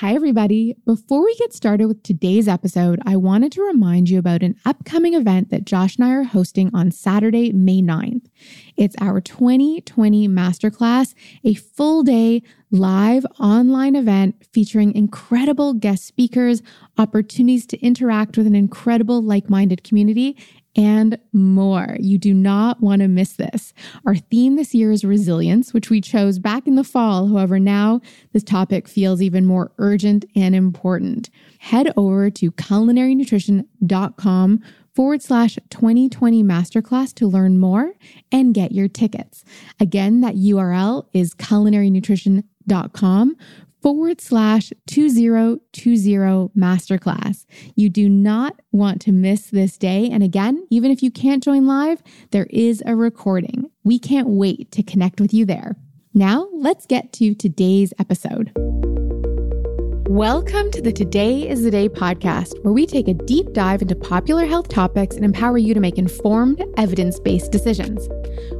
Hi, everybody. Before we get started with today's episode, I wanted to remind you about an upcoming event that Josh and I are hosting on Saturday, May 9th. It's our 2020 Masterclass, a full day live online event featuring incredible guest speakers, opportunities to interact with an incredible like minded community, and more. You do not want to miss this. Our theme this year is resilience, which we chose back in the fall. However, now this topic feels even more urgent and important. Head over to culinarynutrition.com forward slash 2020 masterclass to learn more and get your tickets. Again, that URL is culinarynutrition.com forward slash 2020 masterclass. You do not want to miss this day. And again, even if you can't join live, there is a recording. We can't wait to connect with you there. Now, let's get to today's episode. Welcome to the Today is the Day podcast, where we take a deep dive into popular health topics and empower you to make informed, evidence based decisions.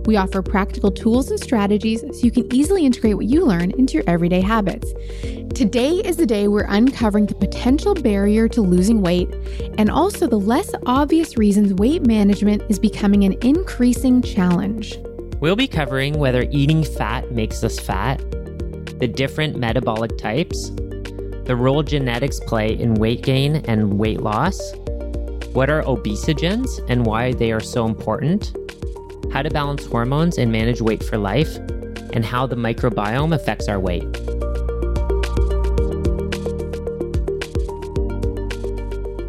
We offer practical tools and strategies so you can easily integrate what you learn into your everyday habits. Today is the day we're uncovering the potential barrier to losing weight and also the less obvious reasons weight management is becoming an increasing challenge. We'll be covering whether eating fat makes us fat, the different metabolic types the role genetics play in weight gain and weight loss, what are obesogens and why they are so important, how to balance hormones and manage weight for life, and how the microbiome affects our weight.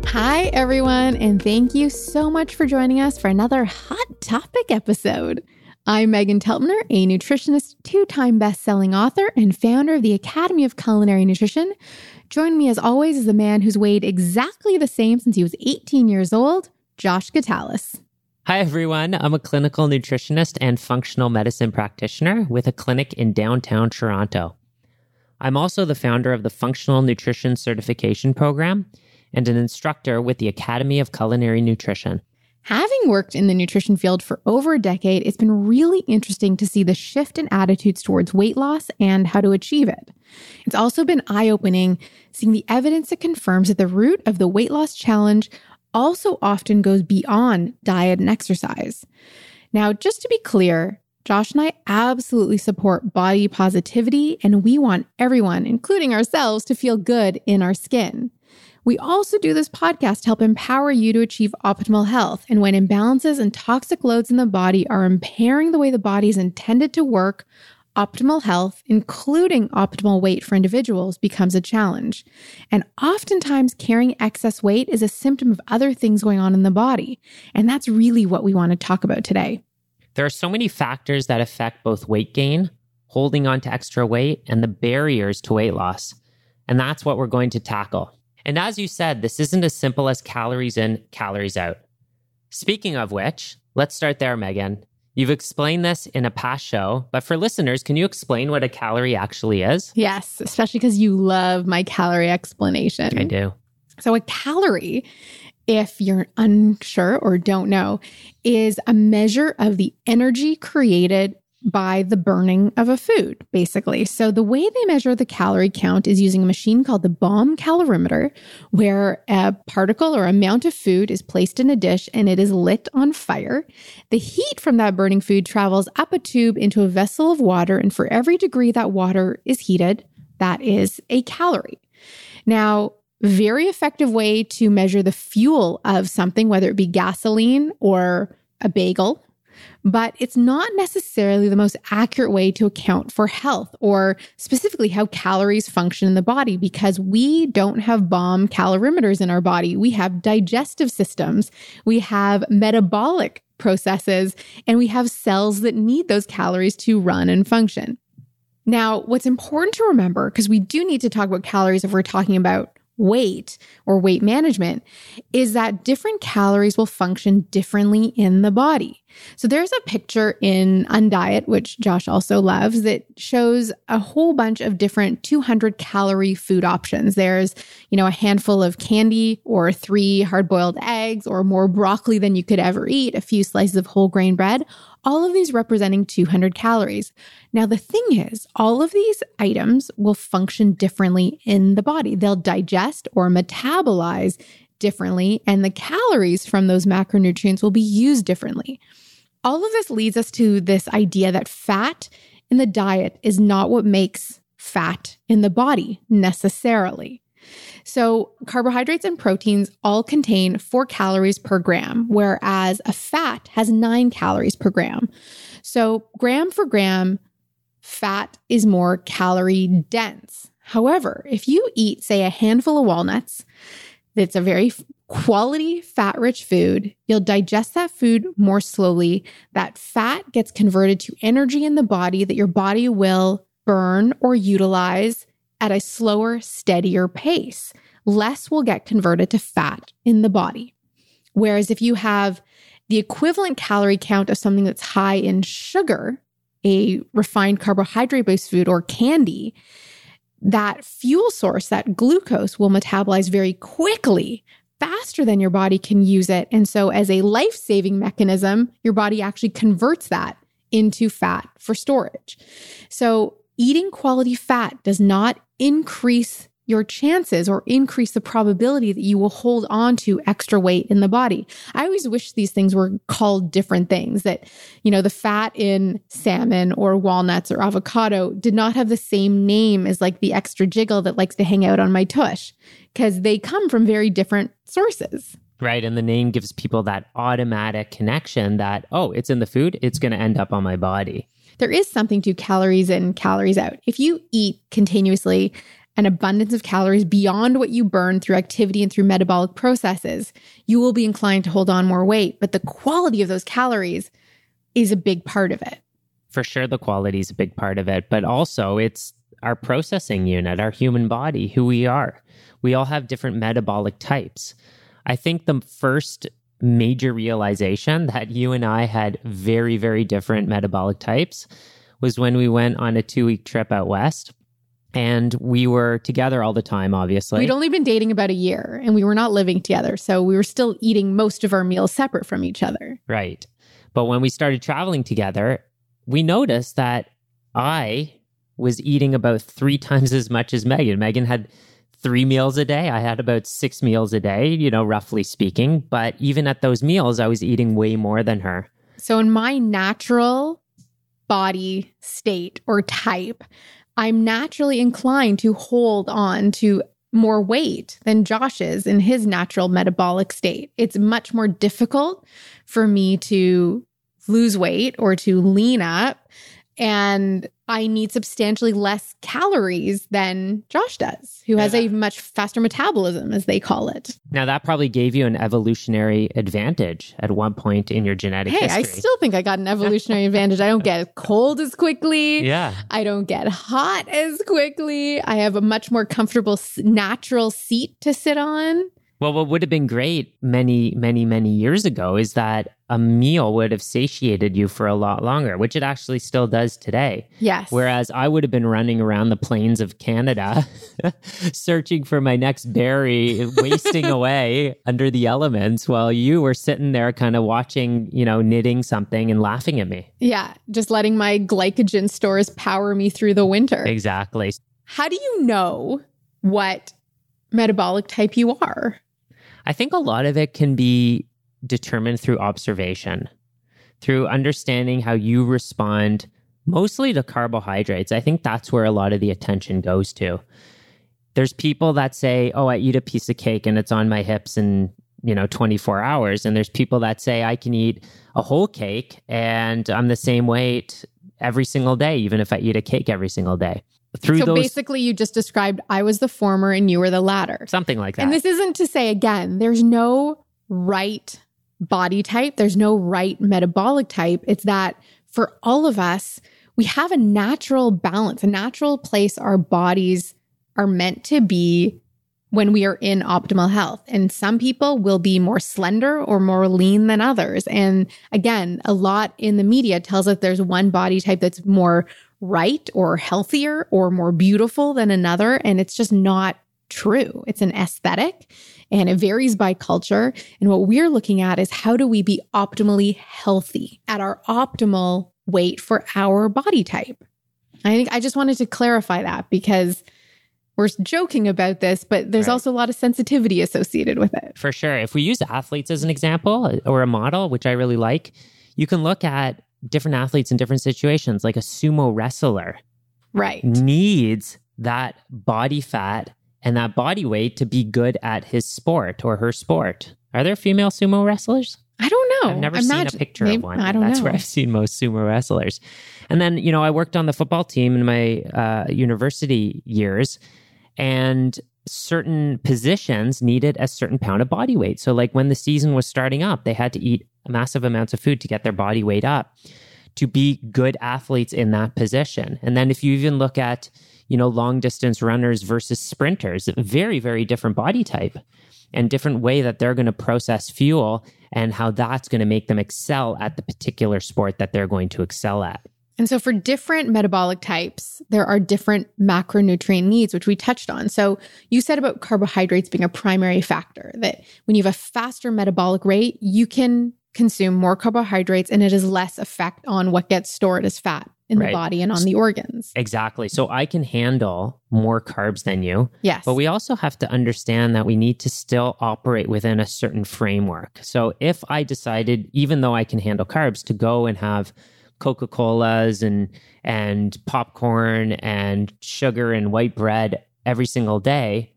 Hi, everyone, and thank you so much for joining us for another hot topic episode. I'm Megan Telpner, a nutritionist, two time best selling author, and founder of the Academy of Culinary Nutrition. Join me as always is the man who's weighed exactly the same since he was 18 years old, Josh Gitalis. Hi, everyone. I'm a clinical nutritionist and functional medicine practitioner with a clinic in downtown Toronto. I'm also the founder of the Functional Nutrition Certification Program and an instructor with the Academy of Culinary Nutrition. Having worked in the nutrition field for over a decade, it's been really interesting to see the shift in attitudes towards weight loss and how to achieve it. It's also been eye opening seeing the evidence that confirms that the root of the weight loss challenge also often goes beyond diet and exercise. Now, just to be clear, Josh and I absolutely support body positivity, and we want everyone, including ourselves, to feel good in our skin. We also do this podcast to help empower you to achieve optimal health. And when imbalances and toxic loads in the body are impairing the way the body is intended to work, optimal health, including optimal weight for individuals, becomes a challenge. And oftentimes, carrying excess weight is a symptom of other things going on in the body. And that's really what we want to talk about today. There are so many factors that affect both weight gain, holding on to extra weight, and the barriers to weight loss. And that's what we're going to tackle. And as you said, this isn't as simple as calories in, calories out. Speaking of which, let's start there, Megan. You've explained this in a past show, but for listeners, can you explain what a calorie actually is? Yes, especially because you love my calorie explanation. I do. So, a calorie, if you're unsure or don't know, is a measure of the energy created by the burning of a food, basically. So the way they measure the calorie count is using a machine called the bomb calorimeter, where a particle or amount of food is placed in a dish and it is lit on fire. The heat from that burning food travels up a tube into a vessel of water, and for every degree that water is heated, that is a calorie. Now, very effective way to measure the fuel of something, whether it be gasoline or a bagel but it's not necessarily the most accurate way to account for health or specifically how calories function in the body because we don't have bomb calorimeters in our body. We have digestive systems, we have metabolic processes, and we have cells that need those calories to run and function. Now, what's important to remember, because we do need to talk about calories if we're talking about weight or weight management is that different calories will function differently in the body. So there's a picture in Undiet, which Josh also loves, that shows a whole bunch of different 200 calorie food options. There's, you know, a handful of candy or three hard boiled eggs or more broccoli than you could ever eat, a few slices of whole grain bread, all of these representing 200 calories. Now, the thing is, all of these items will function differently in the body. They'll digest or metabolize differently, and the calories from those macronutrients will be used differently. All of this leads us to this idea that fat in the diet is not what makes fat in the body necessarily. So, carbohydrates and proteins all contain four calories per gram, whereas a fat has nine calories per gram. So, gram for gram, fat is more calorie dense. However, if you eat, say, a handful of walnuts, that's a very quality fat rich food. You'll digest that food more slowly. That fat gets converted to energy in the body that your body will burn or utilize at a slower, steadier pace. Less will get converted to fat in the body. Whereas if you have the equivalent calorie count of something that's high in sugar, a refined carbohydrate based food or candy, that fuel source, that glucose, will metabolize very quickly, faster than your body can use it. And so, as a life saving mechanism, your body actually converts that into fat for storage. So, eating quality fat does not increase your chances or increase the probability that you will hold on to extra weight in the body. I always wish these things were called different things that, you know, the fat in salmon or walnuts or avocado did not have the same name as like the extra jiggle that likes to hang out on my tush because they come from very different sources. Right. And the name gives people that automatic connection that, oh, it's in the food, it's going to end up on my body there is something to calories in, calories out. If you eat continuously an abundance of calories beyond what you burn through activity and through metabolic processes, you will be inclined to hold on more weight. But the quality of those calories is a big part of it. For sure, the quality is a big part of it, but also it's our processing unit, our human body, who we are. We all have different metabolic types. I think the first major realization that you and I had very, very different metabolic types was when we went on a two week trip out west. And we were together all the time, obviously. We'd only been dating about a year and we were not living together. So we were still eating most of our meals separate from each other. Right. But when we started traveling together, we noticed that I was eating about three times as much as Megan. Megan had three meals a day. I had about six meals a day, you know, roughly speaking. But even at those meals, I was eating way more than her. So, in my natural body state or type, I'm naturally inclined to hold on to more weight than Josh is in his natural metabolic state. It's much more difficult for me to lose weight or to lean up. And I need substantially less calories than Josh does, who has a much faster metabolism, as they call it. Now, that probably gave you an evolutionary advantage at one point in your genetic hey, history. I still think I got an evolutionary advantage. I don't get cold as quickly. Yeah. I don't get hot as quickly. I have a much more comfortable, natural seat to sit on. Well, what would have been great many, many, many years ago is that a meal would have satiated you for a lot longer, which it actually still does today. Yes. Whereas I would have been running around the plains of Canada searching for my next berry, wasting away under the elements while you were sitting there kind of watching, you know, knitting something and laughing at me. Yeah. Just letting my glycogen stores power me through the winter. Exactly. How do you know what metabolic type you are? I think a lot of it can be determined through observation, through understanding how you respond mostly to carbohydrates. I think that's where a lot of the attention goes to. There's people that say, "Oh, I eat a piece of cake and it's on my hips and you know, 24 hours." And there's people that say, "I can eat a whole cake and I'm the same weight every single day even if I eat a cake every single day." Through so those, basically you just described i was the former and you were the latter something like that and this isn't to say again there's no right body type there's no right metabolic type it's that for all of us we have a natural balance a natural place our bodies are meant to be when we are in optimal health. And some people will be more slender or more lean than others. And again, a lot in the media tells us there's one body type that's more right or healthier or more beautiful than another. And it's just not true. It's an aesthetic and it varies by culture. And what we're looking at is how do we be optimally healthy at our optimal weight for our body type? I think I just wanted to clarify that because we're joking about this, but there's right. also a lot of sensitivity associated with it. For sure. If we use athletes as an example or a model, which I really like, you can look at different athletes in different situations, like a sumo wrestler. Right. Needs that body fat and that body weight to be good at his sport or her sport. Are there female sumo wrestlers? I don't know. I've never Imagine, seen a picture maybe, of one. I don't That's know. where I've seen most sumo wrestlers. And then, you know, I worked on the football team in my uh, university years, and certain positions needed a certain pound of body weight. So, like when the season was starting up, they had to eat massive amounts of food to get their body weight up to be good athletes in that position. And then if you even look at, you know, long distance runners versus sprinters, very, very different body type and different way that they're going to process fuel and how that's going to make them excel at the particular sport that they're going to excel at. And so, for different metabolic types, there are different macronutrient needs, which we touched on. So, you said about carbohydrates being a primary factor, that when you have a faster metabolic rate, you can consume more carbohydrates and it has less effect on what gets stored as fat in right. the body and on the organs. Exactly. So I can handle more carbs than you. Yes. But we also have to understand that we need to still operate within a certain framework. So if I decided, even though I can handle carbs, to go and have Coca-Colas and and popcorn and sugar and white bread every single day,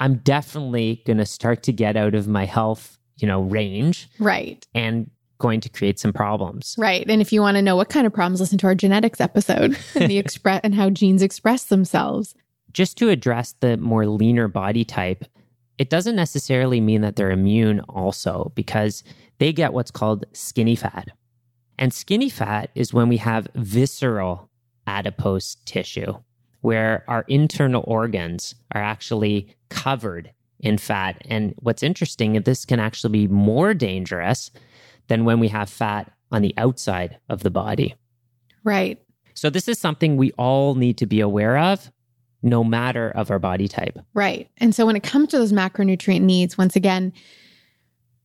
I'm definitely going to start to get out of my health you know, range. Right. And going to create some problems. Right. And if you want to know what kind of problems, listen to our genetics episode and the express and how genes express themselves. Just to address the more leaner body type, it doesn't necessarily mean that they're immune also because they get what's called skinny fat. And skinny fat is when we have visceral adipose tissue, where our internal organs are actually covered in fat. And what's interesting, is this can actually be more dangerous than when we have fat on the outside of the body. Right. So this is something we all need to be aware of no matter of our body type. Right. And so when it comes to those macronutrient needs, once again,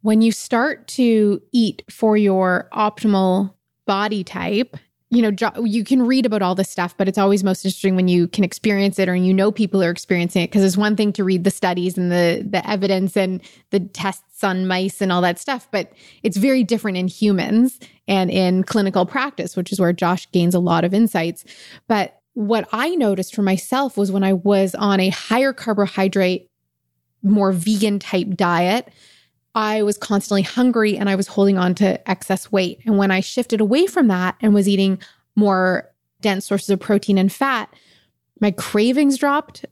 when you start to eat for your optimal body type you know, you can read about all this stuff, but it's always most interesting when you can experience it or you know people are experiencing it. Because it's one thing to read the studies and the the evidence and the tests on mice and all that stuff, but it's very different in humans and in clinical practice, which is where Josh gains a lot of insights. But what I noticed for myself was when I was on a higher carbohydrate, more vegan type diet, I was constantly hungry and I was holding on to excess weight. And when I shifted away from that and was eating more dense sources of protein and fat, my cravings dropped.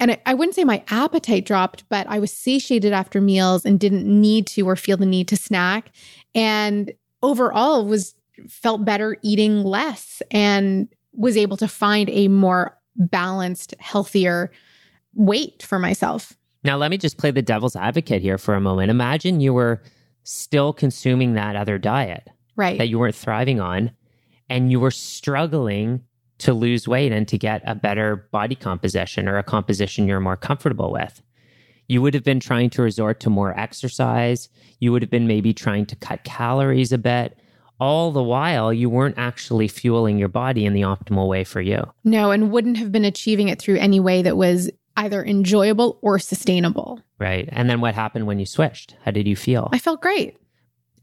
And I, I wouldn't say my appetite dropped, but I was satiated after meals and didn't need to or feel the need to snack. And overall was felt better eating less and was able to find a more balanced, healthier weight for myself. Now, let me just play the devil's advocate here for a moment. Imagine you were still consuming that other diet right. that you weren't thriving on, and you were struggling to lose weight and to get a better body composition or a composition you're more comfortable with. You would have been trying to resort to more exercise. You would have been maybe trying to cut calories a bit. All the while, you weren't actually fueling your body in the optimal way for you. No, and wouldn't have been achieving it through any way that was either enjoyable or sustainable. Right. And then what happened when you switched? How did you feel? I felt great.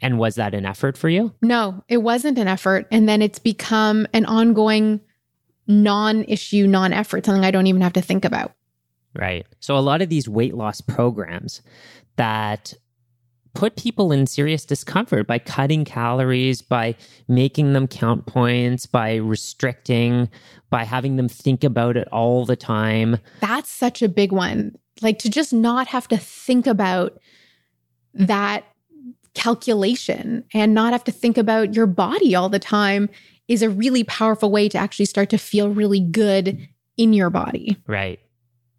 And was that an effort for you? No, it wasn't an effort. And then it's become an ongoing non issue, non effort, something I don't even have to think about. Right. So a lot of these weight loss programs that put people in serious discomfort by cutting calories, by making them count points, by restricting, by having them think about it all the time. That's such a big one. Like to just not have to think about that calculation and not have to think about your body all the time is a really powerful way to actually start to feel really good in your body. Right.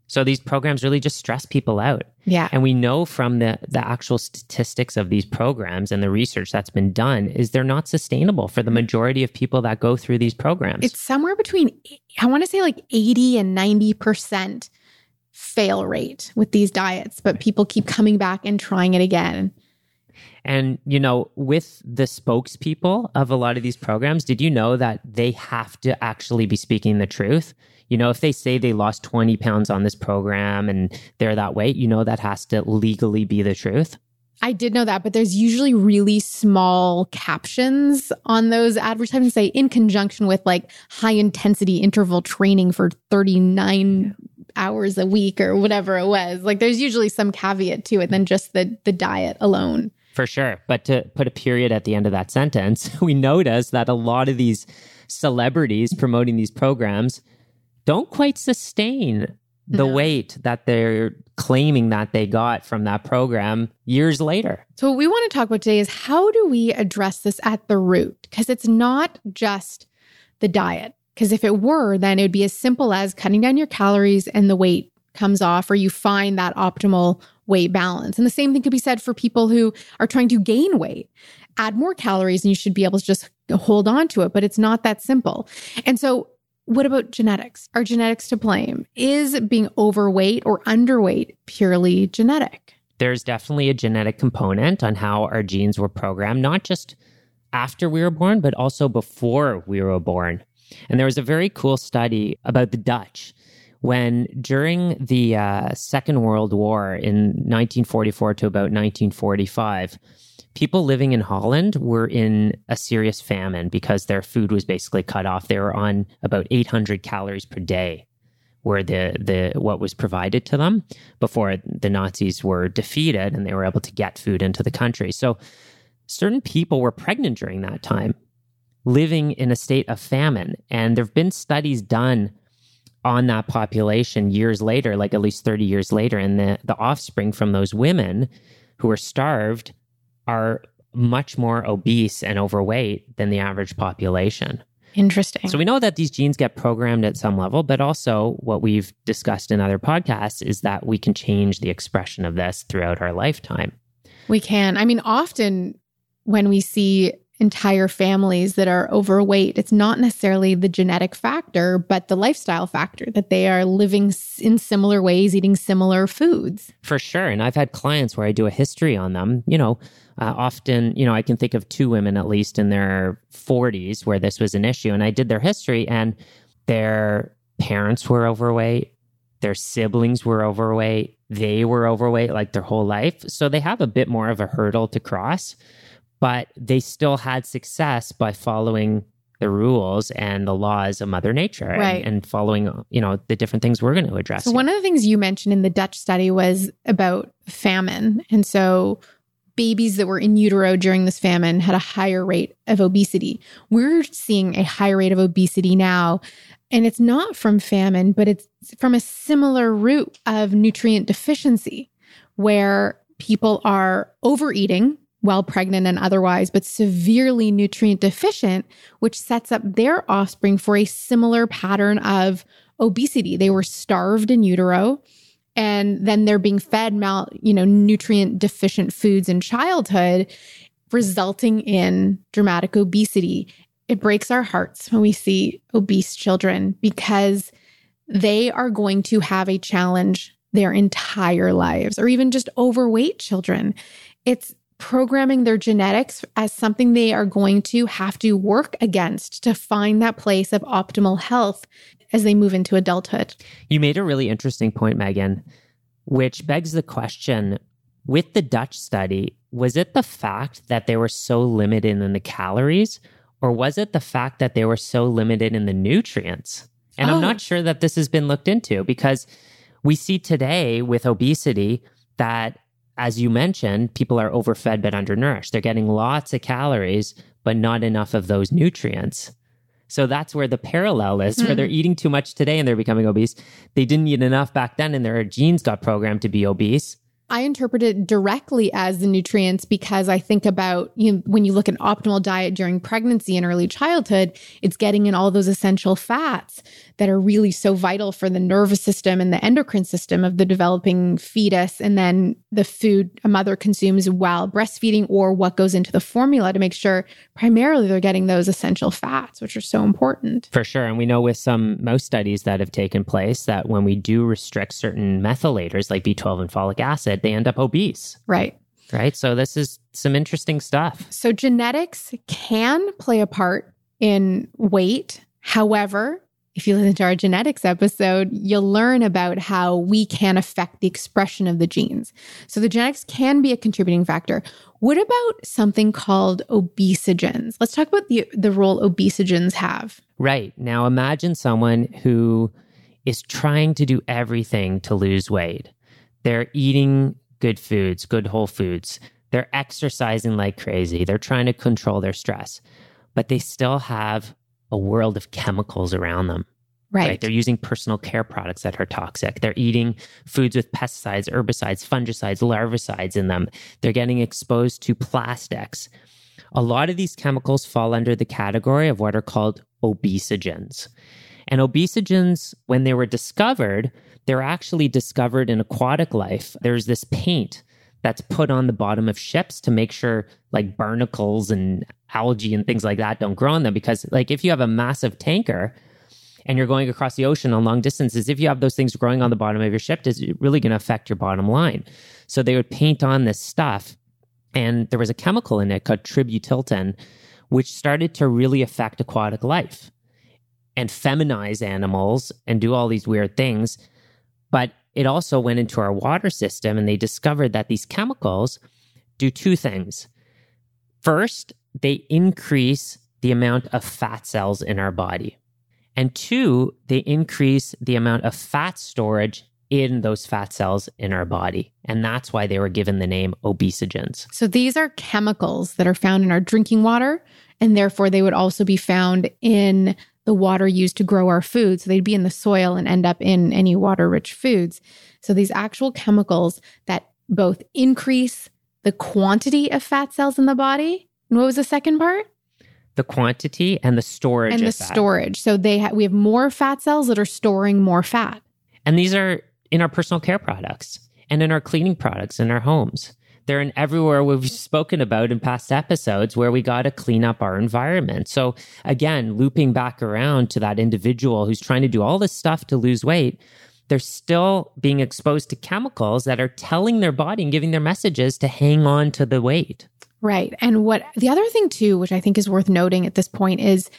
So these programs really just stress people out. Yeah. And we know from the the actual statistics of these programs and the research that's been done is they're not sustainable for the majority of people that go through these programs. It's somewhere between I want to say like 80 and 90% fail rate with these diets, but people keep coming back and trying it again. And, you know, with the spokespeople of a lot of these programs, did you know that they have to actually be speaking the truth? You know, if they say they lost 20 pounds on this program and they're that weight, you know, that has to legally be the truth. I did know that, but there's usually really small captions on those advertisements say in conjunction with like high intensity interval training for 39 hours a week or whatever it was. Like there's usually some caveat to it than just the the diet alone. For sure. But to put a period at the end of that sentence, we notice that a lot of these celebrities promoting these programs don't quite sustain the no. weight that they're claiming that they got from that program years later. So, what we want to talk about today is how do we address this at the root? Because it's not just the diet. Because if it were, then it would be as simple as cutting down your calories and the weight comes off, or you find that optimal weight balance. And the same thing could be said for people who are trying to gain weight. Add more calories and you should be able to just hold on to it, but it's not that simple. And so, what about genetics? Are genetics to blame? Is being overweight or underweight purely genetic? There's definitely a genetic component on how our genes were programmed, not just after we were born, but also before we were born. And there was a very cool study about the Dutch when during the uh, Second World War in 1944 to about 1945, people living in Holland were in a serious famine because their food was basically cut off. They were on about 800 calories per day were the the what was provided to them before the Nazis were defeated and they were able to get food into the country. So certain people were pregnant during that time, living in a state of famine. And there've been studies done on that population years later, like at least 30 years later, and the, the offspring from those women who are starved are much more obese and overweight than the average population. Interesting. So we know that these genes get programmed at some level, but also what we've discussed in other podcasts is that we can change the expression of this throughout our lifetime. We can. I mean, often when we see entire families that are overweight, it's not necessarily the genetic factor, but the lifestyle factor that they are living in similar ways, eating similar foods. For sure. And I've had clients where I do a history on them. You know, uh, often, you know, I can think of two women at least in their 40s where this was an issue. And I did their history, and their parents were overweight, their siblings were overweight, they were overweight like their whole life. So they have a bit more of a hurdle to cross but they still had success by following the rules and the laws of mother nature right. and, and, following you know the different things we're going to address so here. one of the things you mentioned in the dutch study was about famine and so babies that were in utero during this famine had a higher rate of obesity we're seeing a higher rate of obesity now and it's not from famine but it's from a similar root of nutrient deficiency where people are overeating while pregnant and otherwise, but severely nutrient deficient, which sets up their offspring for a similar pattern of obesity. They were starved in utero and then they're being fed mal, you know, nutrient deficient foods in childhood, resulting in dramatic obesity. It breaks our hearts when we see obese children because they are going to have a challenge their entire lives, or even just overweight children. It's programming their genetics as something they are going to have to work against to find that place of optimal health as they move into adulthood. You made a really interesting point, Megan, which begs the question with the Dutch study, was it the fact that they were so limited in the calories, or was it the fact that they were so limited in the nutrients? And oh. I'm not oh. sure that this has been looked into because we see today with obesity that as you mentioned, people are overfed but undernourished. They're getting lots of calories, but not enough of those nutrients. So that's where the parallel is, mm. where they're hmm. eating too much today and they're becoming obese. They didn't eat enough back then and their genes got programmed to be obese. I interpret it directly as the nutrients because I think about you know, when you look at optimal diet during pregnancy and early childhood, it's getting in all those essential fats that are really so vital for the nervous system and the endocrine system of the developing fetus. And then the food a mother consumes while breastfeeding or what goes into the formula to make sure primarily they're getting those essential fats, which are so important. For sure. And we know with some most studies that have taken place that when we do restrict certain methylators like B12 and folic acid, they end up obese. Right. Right. So this is some interesting stuff. So genetics can play a part in weight. However, if you listen to our genetics episode, you'll learn about how we can affect the expression of the genes. So the genetics can be a contributing factor. What about something called obesogens? Let's talk about the, the role obesogens have. Right. Now imagine someone who is trying to do everything to lose weight. They're eating good foods, good whole foods. They're exercising like crazy. They're trying to control their stress, but they still have a world of chemicals around them. Right. right. They're using personal care products that are toxic. They're eating foods with pesticides, herbicides, fungicides, larvicides in them. They're getting exposed to plastics. A lot of these chemicals fall under the category of what are called obesogens. And obesogens, when they were discovered, they're actually discovered in aquatic life. There's this paint that's put on the bottom of ships to make sure like barnacles and algae and things like that don't grow on them. Because like if you have a massive tanker and you're going across the ocean on long distances, if you have those things growing on the bottom of your ship, it's really going to affect your bottom line. So they would paint on this stuff. And there was a chemical in it called tributyltin, which started to really affect aquatic life and feminize animals and do all these weird things. But it also went into our water system, and they discovered that these chemicals do two things. First, they increase the amount of fat cells in our body. And two, they increase the amount of fat storage in those fat cells in our body. And that's why they were given the name obesogens. So these are chemicals that are found in our drinking water, and therefore they would also be found in the water used to grow our food. So they'd be in the soil and end up in any water rich foods. So these actual chemicals that both increase the quantity of fat cells in the body. And what was the second part? The quantity and the storage and the storage. So they ha- we have more fat cells that are storing more fat. And these are in our personal care products and in our cleaning products in our homes. They're in everywhere we've spoken about in past episodes where we got to clean up our environment. So again, looping back around to that individual who's trying to do all this stuff to lose weight, they're still being exposed to chemicals that are telling their body and giving their messages to hang on to the weight. Right. And what the other thing too, which I think is worth noting at this point is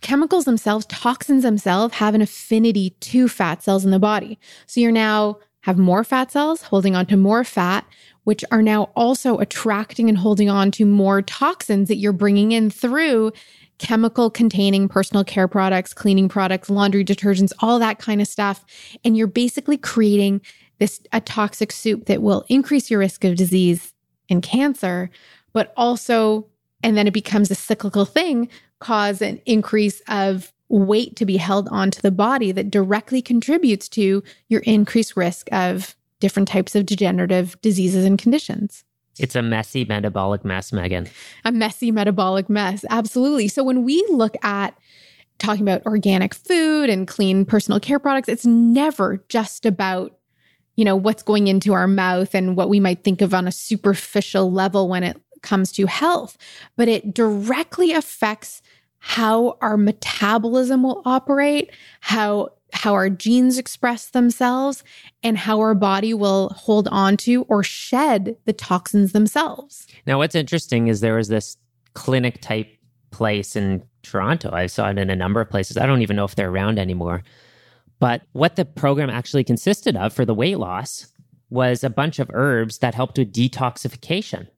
chemicals themselves, toxins themselves have an affinity to fat cells in the body. So you're now have more fat cells holding on to more fat, which are now also attracting and holding on to more toxins that you're bringing in through chemical containing personal care products, cleaning products, laundry detergents, all that kind of stuff. And you're basically creating this a toxic soup that will increase your risk of disease and cancer, but also, and then it becomes a cyclical thing, cause an increase of weight to be held onto the body that directly contributes to your increased risk of different types of degenerative diseases and conditions. It's a messy metabolic mess, Megan. A messy metabolic mess. Absolutely. So when we look at talking about organic food and clean personal care products, it's never just about you know what's going into our mouth and what we might think of on a superficial level when it comes to health, but it directly affects how our metabolism will operate, how how our genes express themselves and how our body will hold on to or shed the toxins themselves. Now, what's interesting is there was this clinic type place in Toronto. I saw it in a number of places. I don't even know if they're around anymore. But what the program actually consisted of for the weight loss was a bunch of herbs that helped with detoxification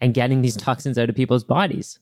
and getting these toxins out of people's bodies.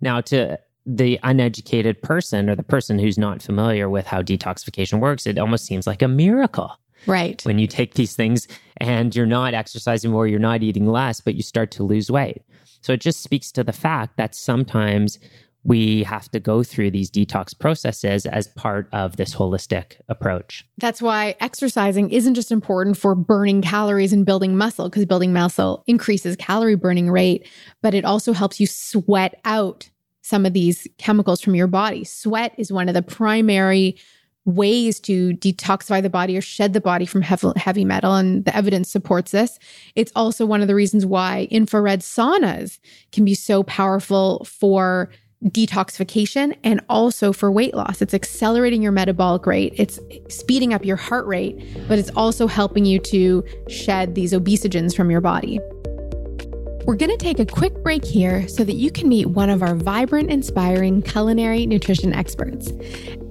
Now, to the uneducated person or the person who's not familiar with how detoxification works, it almost seems like a miracle. Right. When you take these things and you're not exercising more, you're not eating less, but you start to lose weight. So it just speaks to the fact that sometimes we have to go through these detox processes as part of this holistic approach. That's why exercising isn't just important for burning calories and building muscle, because building muscle increases calorie burning rate, but it also helps you sweat out some of these chemicals from your body. Sweat is one of the primary ways to detoxify the body or shed the body from heavy metal. And the evidence supports this. It's also one of the reasons why infrared saunas can be so powerful for detoxification and also for weight loss. It's accelerating your metabolic rate, it's speeding up your heart rate, but it's also helping you to shed these obesogens from your body. We're going to take a quick break here so that you can meet one of our vibrant, inspiring culinary nutrition experts.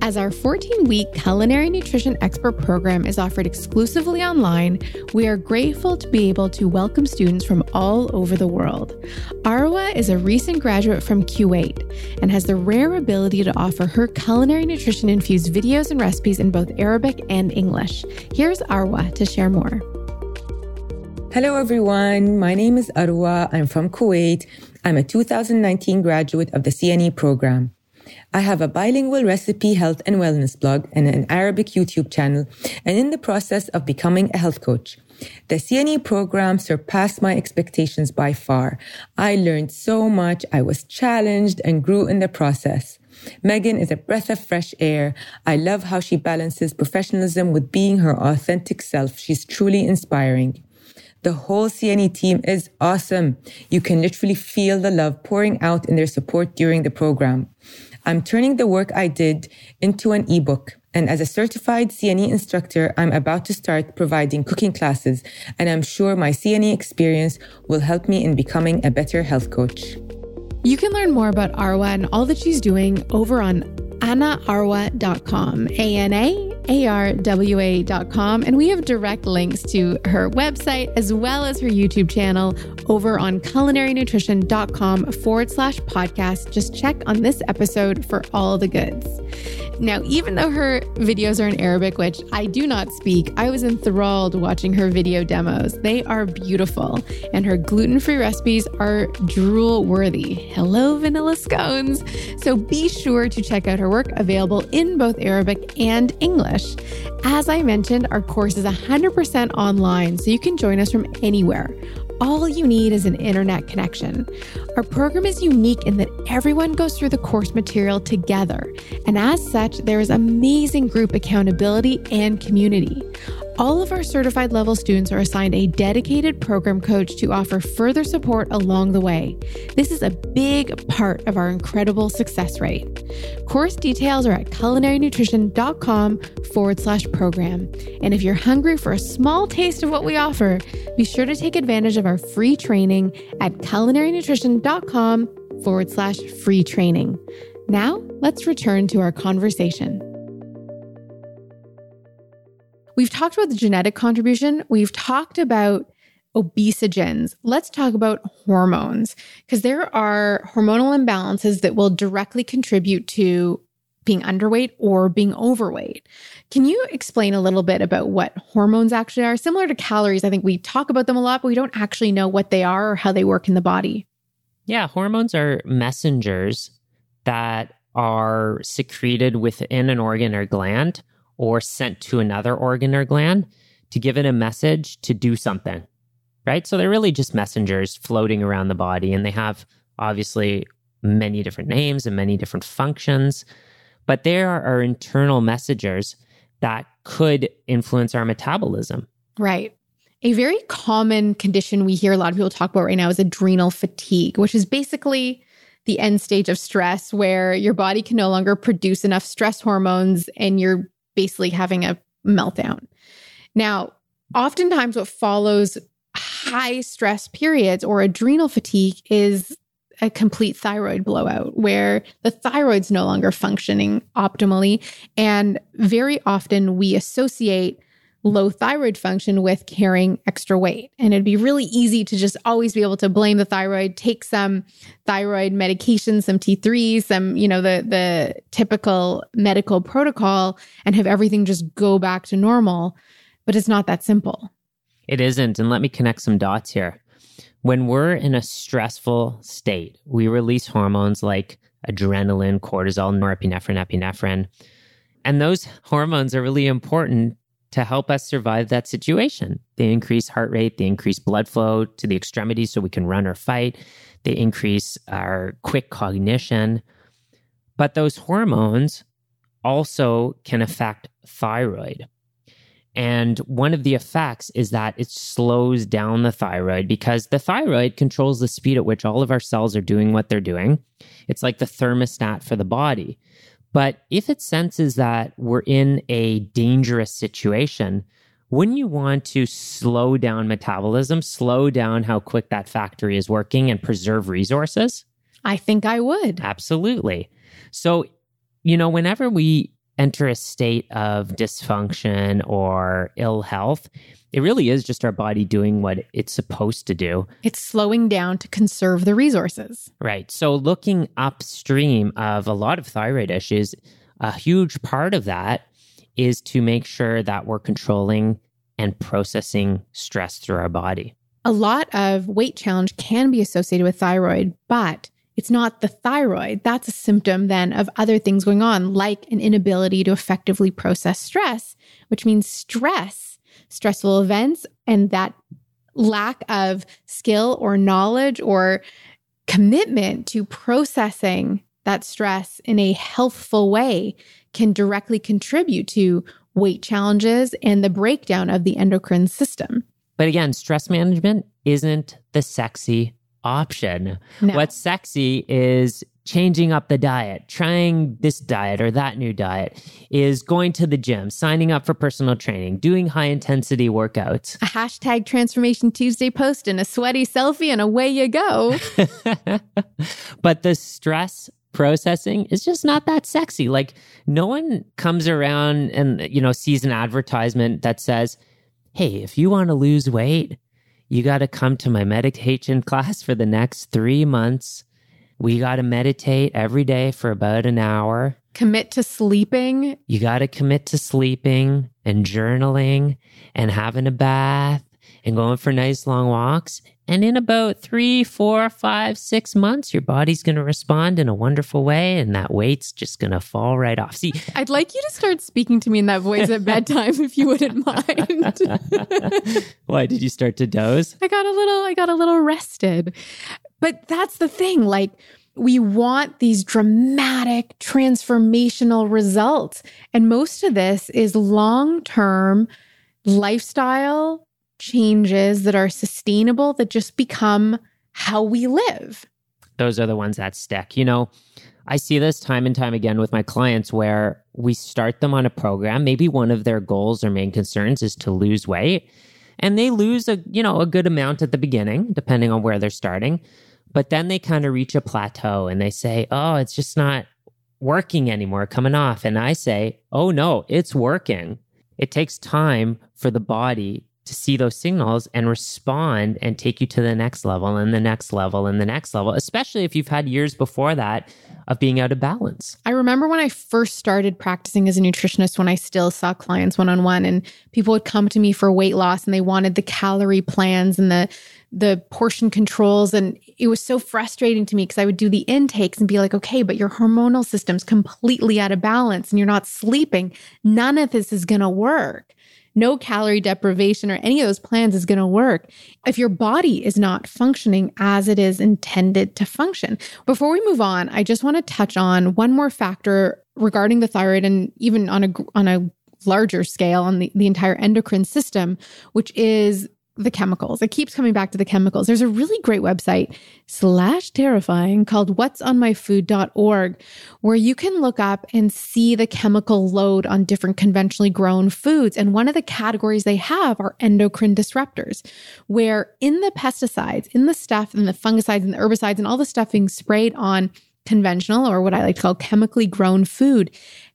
As our 14 week culinary nutrition expert program is offered exclusively online, we are grateful to be able to welcome students from all over the world. Arwa is a recent graduate from Kuwait and has the rare ability to offer her culinary nutrition infused videos and recipes in both Arabic and English. Here's Arwa to share more. Hello, everyone. My name is Arwa. I'm from Kuwait. I'm a 2019 graduate of the CNE program. I have a bilingual recipe health and wellness blog and an Arabic YouTube channel, and in the process of becoming a health coach. The CNE program surpassed my expectations by far. I learned so much. I was challenged and grew in the process. Megan is a breath of fresh air. I love how she balances professionalism with being her authentic self. She's truly inspiring. The whole CNE team is awesome. You can literally feel the love pouring out in their support during the program. I'm turning the work I did into an ebook. And as a certified CNE instructor, I'm about to start providing cooking classes. And I'm sure my CNE experience will help me in becoming a better health coach. You can learn more about Arwa and all that she's doing over on anaarwa.com. A N A arwa.com. And we have direct links to her website as well as her YouTube channel over on culinarynutrition.com forward slash podcast. Just check on this episode for all the goods. Now, even though her videos are in Arabic, which I do not speak, I was enthralled watching her video demos. They are beautiful, and her gluten free recipes are drool worthy. Hello, vanilla scones. So be sure to check out her work available in both Arabic and English. As I mentioned, our course is 100% online, so you can join us from anywhere. All you need is an internet connection. Our program is unique in that everyone goes through the course material together, and as such, there is amazing group accountability and community. All of our certified level students are assigned a dedicated program coach to offer further support along the way. This is a big part of our incredible success rate. Course details are at culinarynutrition.com forward slash program. And if you're hungry for a small taste of what we offer, be sure to take advantage of our free training at culinarynutrition.com forward slash free training. Now, let's return to our conversation. We've talked about the genetic contribution. We've talked about obesogens. Let's talk about hormones because there are hormonal imbalances that will directly contribute to being underweight or being overweight. Can you explain a little bit about what hormones actually are? Similar to calories, I think we talk about them a lot, but we don't actually know what they are or how they work in the body. Yeah, hormones are messengers that are secreted within an organ or gland or sent to another organ or gland to give it a message to do something, right? So they're really just messengers floating around the body, and they have obviously many different names and many different functions, but there are internal messengers that could influence our metabolism. Right. A very common condition we hear a lot of people talk about right now is adrenal fatigue, which is basically the end stage of stress where your body can no longer produce enough stress hormones and you're basically having a meltdown. Now, oftentimes what follows high stress periods or adrenal fatigue is a complete thyroid blowout where the thyroid's no longer functioning optimally. And very often we associate low thyroid function with carrying extra weight. And it'd be really easy to just always be able to blame the thyroid, take some thyroid medication, some T3, some, you know, the the typical medical protocol and have everything just go back to normal. But it's not that simple. It isn't. And let me connect some dots here. When we're in a stressful state, we release hormones like adrenaline, cortisol, norepinephrine, epinephrine. And those hormones are really important to help us survive that situation. They increase heart rate, they increase blood flow to the extremities so we can run or fight, they increase our quick cognition. But those hormones also can affect thyroid. And one of the effects is that it slows down the thyroid because the thyroid controls the speed at which all of our cells are doing what they're doing. It's like the thermostat for the body. But if it senses that we're in a dangerous situation, wouldn't you want to slow down metabolism, slow down how quick that factory is working and preserve resources? I think I would. Absolutely. So, you know, whenever we enter a state of dysfunction or ill health, it really is just our body doing what it's supposed to do. It's slowing down to conserve the resources. Right. So, looking upstream of a lot of thyroid issues, a huge part of that is to make sure that we're controlling and processing stress through our body. A lot of weight challenge can be associated with thyroid, but it's not the thyroid. That's a symptom then of other things going on, like an inability to effectively process stress, which means stress, stressful events, and that lack of skill or knowledge or commitment to processing that stress in a healthful way can directly contribute to weight challenges and the breakdown of the endocrine system. But again, stress management isn't the sexy option. No. What's sexy is changing up the diet, trying this diet or that new diet, is going to the gym, signing up for personal training, doing high intensity workouts. A hashtag Transformation Tuesday post and a sweaty selfie, and away you go. but the stress processing is just not that sexy. Like, no one comes around and, you know, sees an advertisement that says, hey, if you want to lose weight, you got to come to my meditation class for the next three months. We got to meditate every day for about an hour. Commit to sleeping. You got to commit to sleeping and journaling and having a bath and going for nice long walks. And in about three, four, five, six months, your body's going to respond in a wonderful way, and that weight's just going to fall right off. See, I'd like you to start speaking to me in that voice at bedtime, if you wouldn't mind. Why did you start to doze? I got a little, I got a little rested. But that's the thing, like. We want these dramatic transformational results. And most of this is long term lifestyle changes that are sustainable that just become how we live. Those are the ones that stick. You know, I see this time and time again with my clients where we start them on a program. Maybe one of their goals or main concerns is to lose weight. And they lose a, you know, a good amount at the beginning, depending on where they're starting. But then they kind of reach a plateau and they say, oh, it's just not working anymore, coming off. And I say, oh no, it's working. It takes time for the body to see those signals and respond and take you to the next level and the next level and the next level, especially if you've had years before that of being out of balance. I remember when I first started practicing as a nutritionist, when I still saw clients one on one, and people would come to me for weight loss and they wanted the calorie plans and the the portion controls and it was so frustrating to me because I would do the intakes and be like, okay, but your hormonal system's completely out of balance and you're not sleeping. None of this is going to work no calorie deprivation or any of those plans is going to work if your body is not functioning as it is intended to function. Before we move on, I just want to touch on one more factor regarding the thyroid and even on a on a larger scale on the, the entire endocrine system, which is the chemicals. It keeps coming back to the chemicals. There's a really great website slash terrifying called what's on my whatsonmyfood.org where you can look up and see the chemical load on different conventionally grown foods. And one of the categories they have are endocrine disruptors, where in the pesticides, in the stuff and the fungicides and the herbicides and all the stuff being sprayed on conventional or what I like to call chemically grown food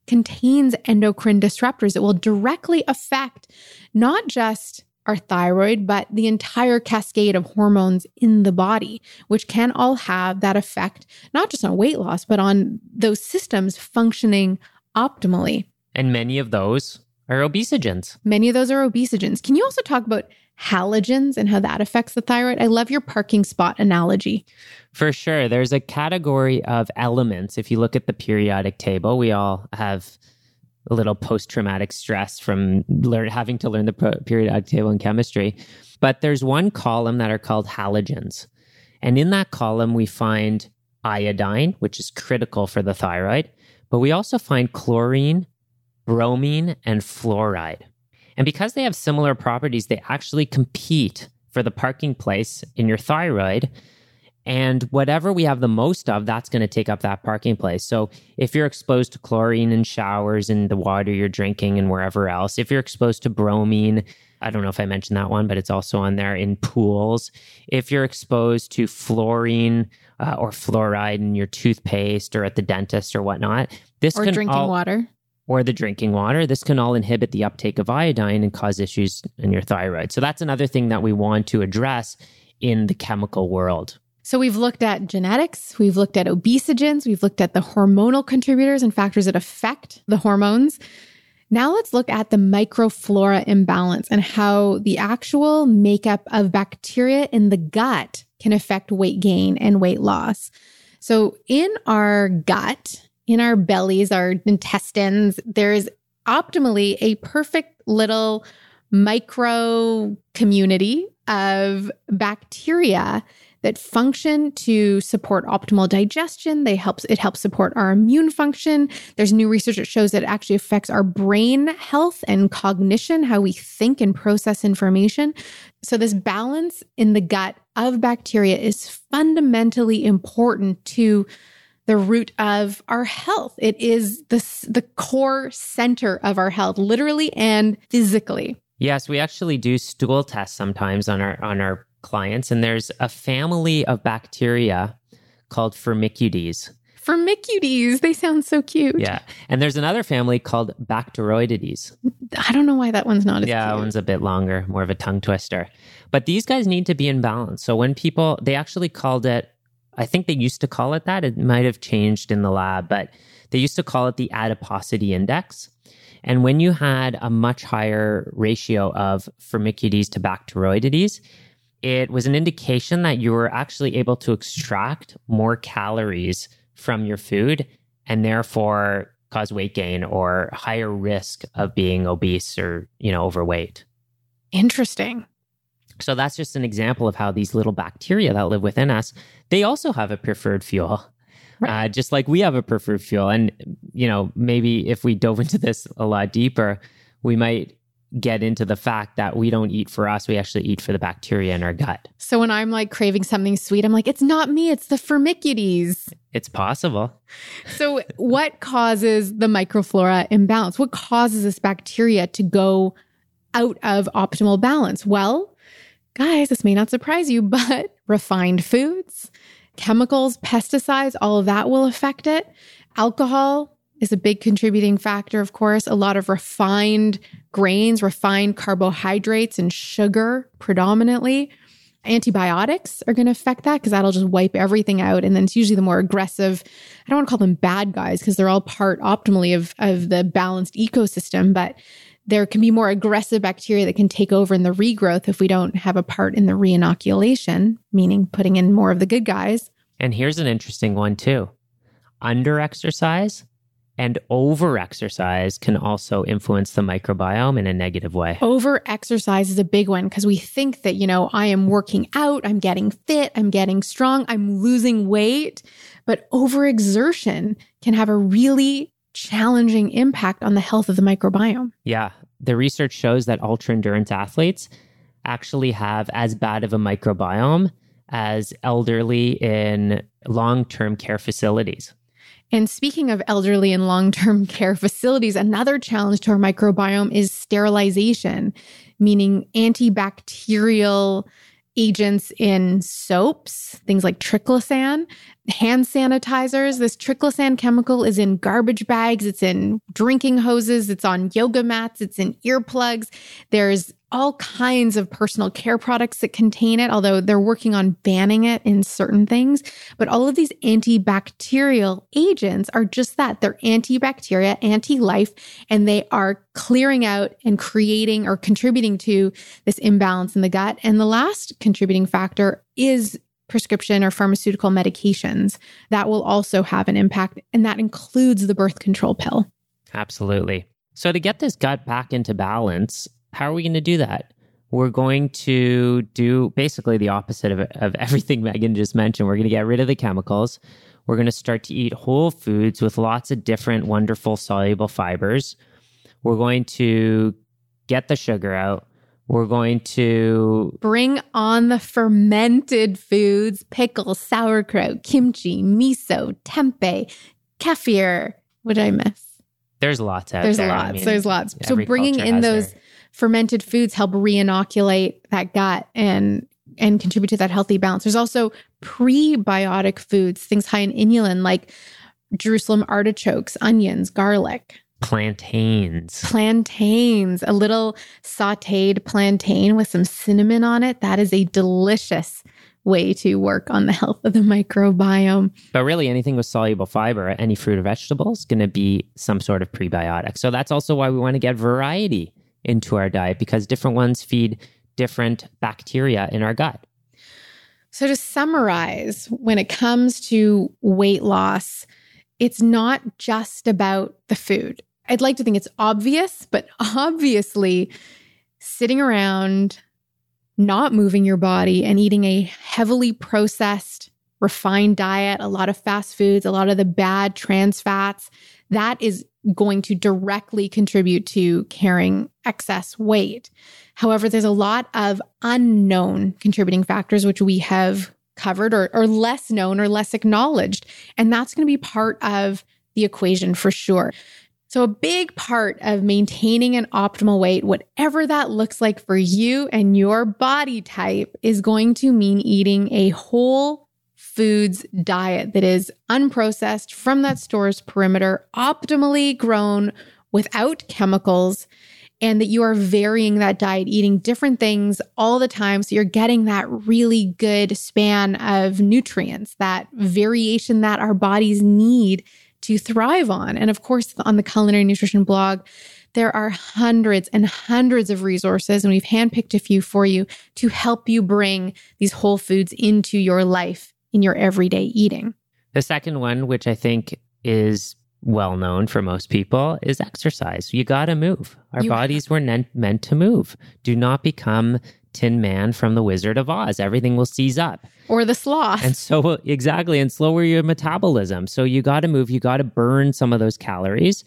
contains endocrine disruptors that will directly affect not just our thyroid, but the entire cascade of hormones in the body, which can all have that effect, not just on weight loss, but on those systems functioning optimally. And many of those are obesogens. Many of those are obesogens. Can you also talk about halogens and how that affects the thyroid. I love your parking spot analogy. For sure. There's a category of elements. If you look at the periodic table, we all have a little post traumatic stress from learn, having to learn the periodic table in chemistry. But there's one column that are called halogens. And in that column, we find iodine, which is critical for the thyroid, but we also find chlorine, bromine, and fluoride. And because they have similar properties, they actually compete for the parking place in your thyroid. And whatever we have the most of, that's going to take up that parking place. So if you're exposed to chlorine in showers and the water you're drinking and wherever else, if you're exposed to bromine, I don't know if I mentioned that one, but it's also on there in pools. If you're exposed to fluorine uh, or fluoride in your toothpaste or at the dentist or whatnot, this or can drinking all, water or the drinking water. This can all inhibit the uptake of iodine and cause issues in your thyroid. So that's another thing that we want to address in the chemical world. So we've looked at genetics, we've looked at obesogens, we've looked at the hormonal contributors and factors that affect the hormones. Now let's look at the microflora imbalance and how the actual makeup of bacteria in the gut can affect weight gain and weight loss. So in our gut, in our bellies, our intestines, there's optimally a perfect little micro community of bacteria that function to support optimal digestion. They help it helps support our immune function. There's new research that shows that it actually affects our brain health and cognition, how we think and process information. So this balance in the gut of bacteria is fundamentally important to the root of our health. It is the, the core center of our health, literally and physically. Yes, we actually do stool tests sometimes on our on our clients, and there's a family of bacteria called Firmicutes. Firmicutes, they sound so cute. Yeah, and there's another family called Bacteroidetes. I don't know why that one's not as yeah, cute. that one's a bit longer, more of a tongue twister. But these guys need to be in balance. So when people, they actually called it I think they used to call it that. It might have changed in the lab, but they used to call it the adiposity index. And when you had a much higher ratio of Firmicutes to Bacteroidetes, it was an indication that you were actually able to extract more calories from your food and therefore cause weight gain or higher risk of being obese or, you know, overweight. Interesting. So that's just an example of how these little bacteria that live within us, they also have a preferred fuel. Right. Uh, just like we have a preferred fuel. And, you know, maybe if we dove into this a lot deeper, we might get into the fact that we don't eat for us, we actually eat for the bacteria in our gut. So when I'm like craving something sweet, I'm like, it's not me, it's the Firmicutes. It's possible. So, what causes the microflora imbalance? What causes this bacteria to go out of optimal balance? Well, Guys, this may not surprise you, but refined foods, chemicals, pesticides, all of that will affect it. Alcohol is a big contributing factor, of course. A lot of refined grains, refined carbohydrates, and sugar predominantly. Antibiotics are going to affect that because that'll just wipe everything out. And then it's usually the more aggressive, I don't want to call them bad guys because they're all part optimally of, of the balanced ecosystem, but there can be more aggressive bacteria that can take over in the regrowth if we don't have a part in the reinoculation, meaning putting in more of the good guys. And here's an interesting one too. Under exercise and over exercise can also influence the microbiome in a negative way. Over exercise is a big one because we think that, you know, I am working out, I'm getting fit, I'm getting strong, I'm losing weight. But overexertion can have a really challenging impact on the health of the microbiome. Yeah. The research shows that ultra endurance athletes actually have as bad of a microbiome as elderly in long term care facilities. And speaking of elderly and long term care facilities, another challenge to our microbiome is sterilization, meaning antibacterial agents in soaps, things like triclosan, hand sanitizers. This triclosan chemical is in garbage bags, it's in drinking hoses, it's on yoga mats, it's in earplugs. There's all kinds of personal care products that contain it, although they're working on banning it in certain things. But all of these antibacterial agents are just that they're antibacteria, anti life, and they are clearing out and creating or contributing to this imbalance in the gut. And the last contributing factor is prescription or pharmaceutical medications. That will also have an impact, and that includes the birth control pill. Absolutely. So, to get this gut back into balance, how are we going to do that? We're going to do basically the opposite of, of everything Megan just mentioned. We're going to get rid of the chemicals. We're going to start to eat whole foods with lots of different wonderful soluble fibers. We're going to get the sugar out. We're going to bring on the fermented foods, pickles, sauerkraut, kimchi, miso, tempeh, kefir. What did I miss? There's lots out There's there. lots. I mean, there's lots. So bringing in those their... fermented foods help reinoculate that gut and and contribute to that healthy balance. There's also prebiotic foods, things high in inulin like Jerusalem artichokes, onions, garlic. Plantains. Plantains. A little sauteed plantain with some cinnamon on it. That is a delicious way to work on the health of the microbiome. But really, anything with soluble fiber, any fruit or vegetable, is going to be some sort of prebiotic. So that's also why we want to get variety into our diet because different ones feed different bacteria in our gut. So, to summarize, when it comes to weight loss, it's not just about the food. I'd like to think it's obvious, but obviously, sitting around not moving your body and eating a heavily processed, refined diet, a lot of fast foods, a lot of the bad trans fats, that is going to directly contribute to carrying excess weight. However, there's a lot of unknown contributing factors, which we have covered or, or less known or less acknowledged. And that's going to be part of the equation for sure. So, a big part of maintaining an optimal weight, whatever that looks like for you and your body type, is going to mean eating a whole foods diet that is unprocessed from that store's perimeter, optimally grown without chemicals, and that you are varying that diet, eating different things all the time. So you're getting that really good span of nutrients, that variation that our bodies need to thrive on. And of course, on the Culinary Nutrition blog, there are hundreds and hundreds of resources, and we've handpicked a few for you to help you bring these whole foods into your life in your everyday eating. The second one, which I think is well known for most people, is exercise. You got to move. Our you bodies were meant to move. Do not become Tin Man from the Wizard of Oz. Everything will seize up. Or the sloth. And so, exactly, and slower your metabolism. So, you got to move, you got to burn some of those calories.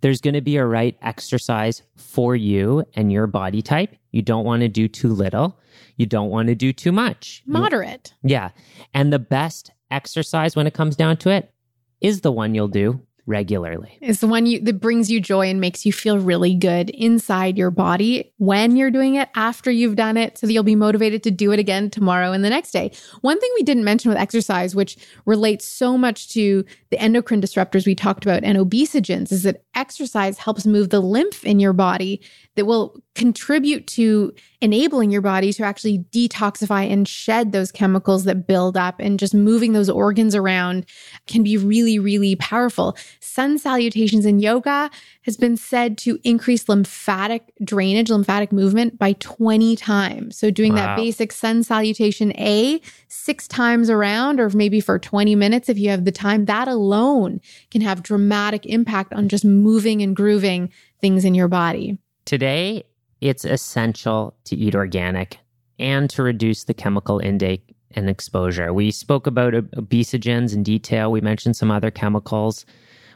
There's going to be a right exercise for you and your body type. You don't want to do too little. You don't want to do too much. Moderate. You, yeah. And the best exercise when it comes down to it is the one you'll do regularly. It's the one you that brings you joy and makes you feel really good inside your body when you're doing it, after you've done it, so that you'll be motivated to do it again tomorrow and the next day. One thing we didn't mention with exercise, which relates so much to the endocrine disruptors we talked about and obesogens, is that exercise helps move the lymph in your body that will contribute to enabling your body to actually detoxify and shed those chemicals that build up and just moving those organs around can be really, really powerful. Sun salutations in yoga has been said to increase lymphatic drainage, lymphatic movement by 20 times. So doing wow. that basic sun salutation A six times around, or maybe for 20 minutes if you have the time, that alone can have dramatic impact on just moving and grooving things in your body. Today, it's essential to eat organic and to reduce the chemical intake and exposure. We spoke about obesogens in detail. We mentioned some other chemicals.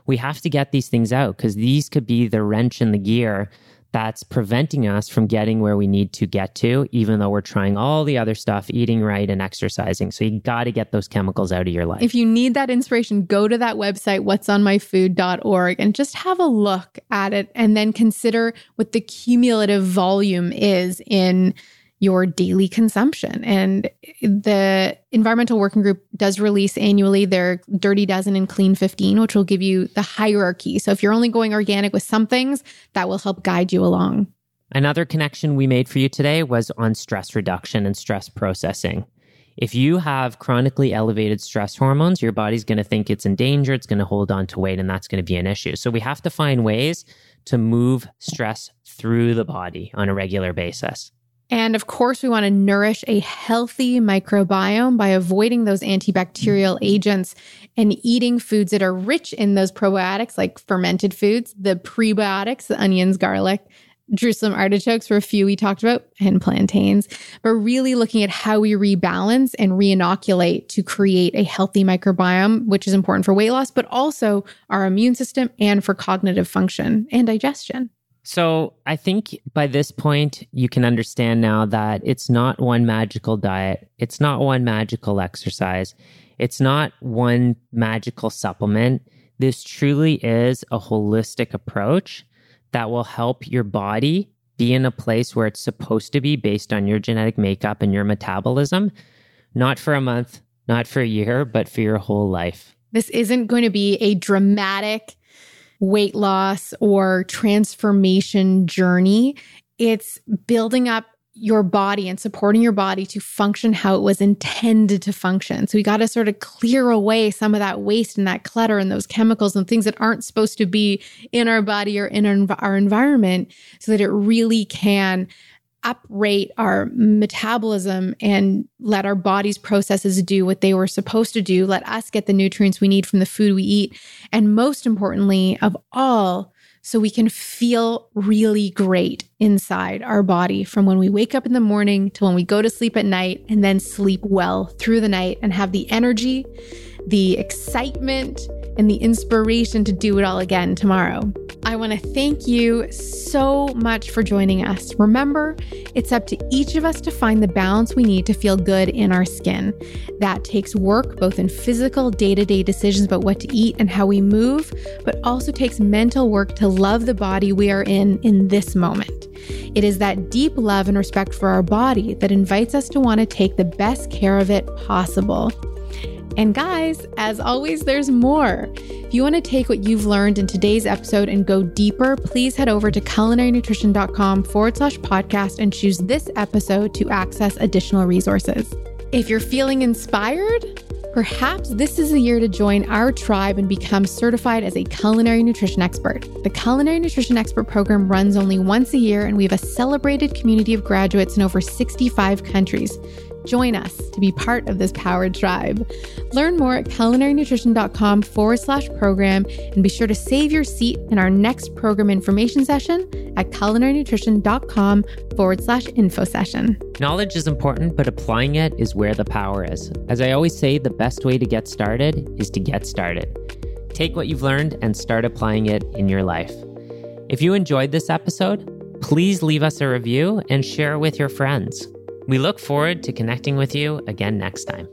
We have to get these things out because these could be the wrench in the gear that's preventing us from getting where we need to get to, even though we're trying all the other stuff, eating right and exercising. So you got to get those chemicals out of your life. If you need that inspiration, go to that website, whatsonmyfood.org, and just have a look at it and then consider what the cumulative volume is in your daily consumption. And the Environmental Working Group does release annually their Dirty Dozen and Clean 15, which will give you the hierarchy. So if you're only going organic with some things, that will help guide you along. Another connection we made for you today was on stress reduction and stress processing. If you have chronically elevated stress hormones, your body's going to think it's in danger, it's going to hold on to weight, and that's going to be an issue. So we have to find ways to move stress through the body on a regular basis. And of course, we want to nourish a healthy microbiome by avoiding those antibacterial agents and eating foods that are rich in those probiotics, like fermented foods, the prebiotics, the onions, garlic, Jerusalem artichokes were a few we talked about, and plantains, but really looking at how we rebalance and reinoculate to create a healthy microbiome, which is important for weight loss, but also our immune system and for cognitive function and digestion. So I think by this point, you can understand now that it's not one magical diet. It's not one magical exercise. It's not one magical supplement. This truly is a holistic approach that will help your body be in a place where it's supposed to be based on your genetic makeup and your metabolism, not for a month, not for a year, but for your whole life. This isn't going to be a dramatic weight loss or transformation journey. It's building up your body and supporting your body to function how it was intended to function. So we got to sort of clear away some of that waste and that clutter and those chemicals and things that aren't supposed to be in our body or in our, our environment so that it really can uprate our metabolism and let our body's processes do what they were supposed to do. Let us get the nutrients we need from the food we eat. And most importantly of all, so we can feel really great inside our body from when we wake up in the morning to when we go to sleep at night and then sleep well through the night and have the energy, the excitement, and the inspiration to do it all again tomorrow. I want to thank you so much for joining us. Remember, it's up to each of us to find the balance we need to feel good in our skin. That takes work, both in physical, day to day decisions about what to eat and how we move, but also takes mental work to love the body we are in in this moment. It is that deep love and respect for our body that invites us to want to take the best care of it possible. And guys, as always, there's more. If you want to take what you've learned in today's episode and go deeper, please head over to culinarynutrition.com forward slash podcast and choose this episode to access additional resources. If you're feeling inspired, Perhaps this is the year to join our tribe and become certified as a culinary nutrition expert. The Culinary Nutrition Expert program runs only once a year, and we have a celebrated community of graduates in over 65 countries. Join us to be part of this powered tribe. Learn more at culinarynutrition.com forward slash program and be sure to save your seat in our next program information session at culinarynutrition.com forward slash info session. Knowledge is important, but applying it is where the power is. As I always say, the best way to get started is to get started. Take what you've learned and start applying it in your life. If you enjoyed this episode, please leave us a review and share with your friends. We look forward to connecting with you again next time.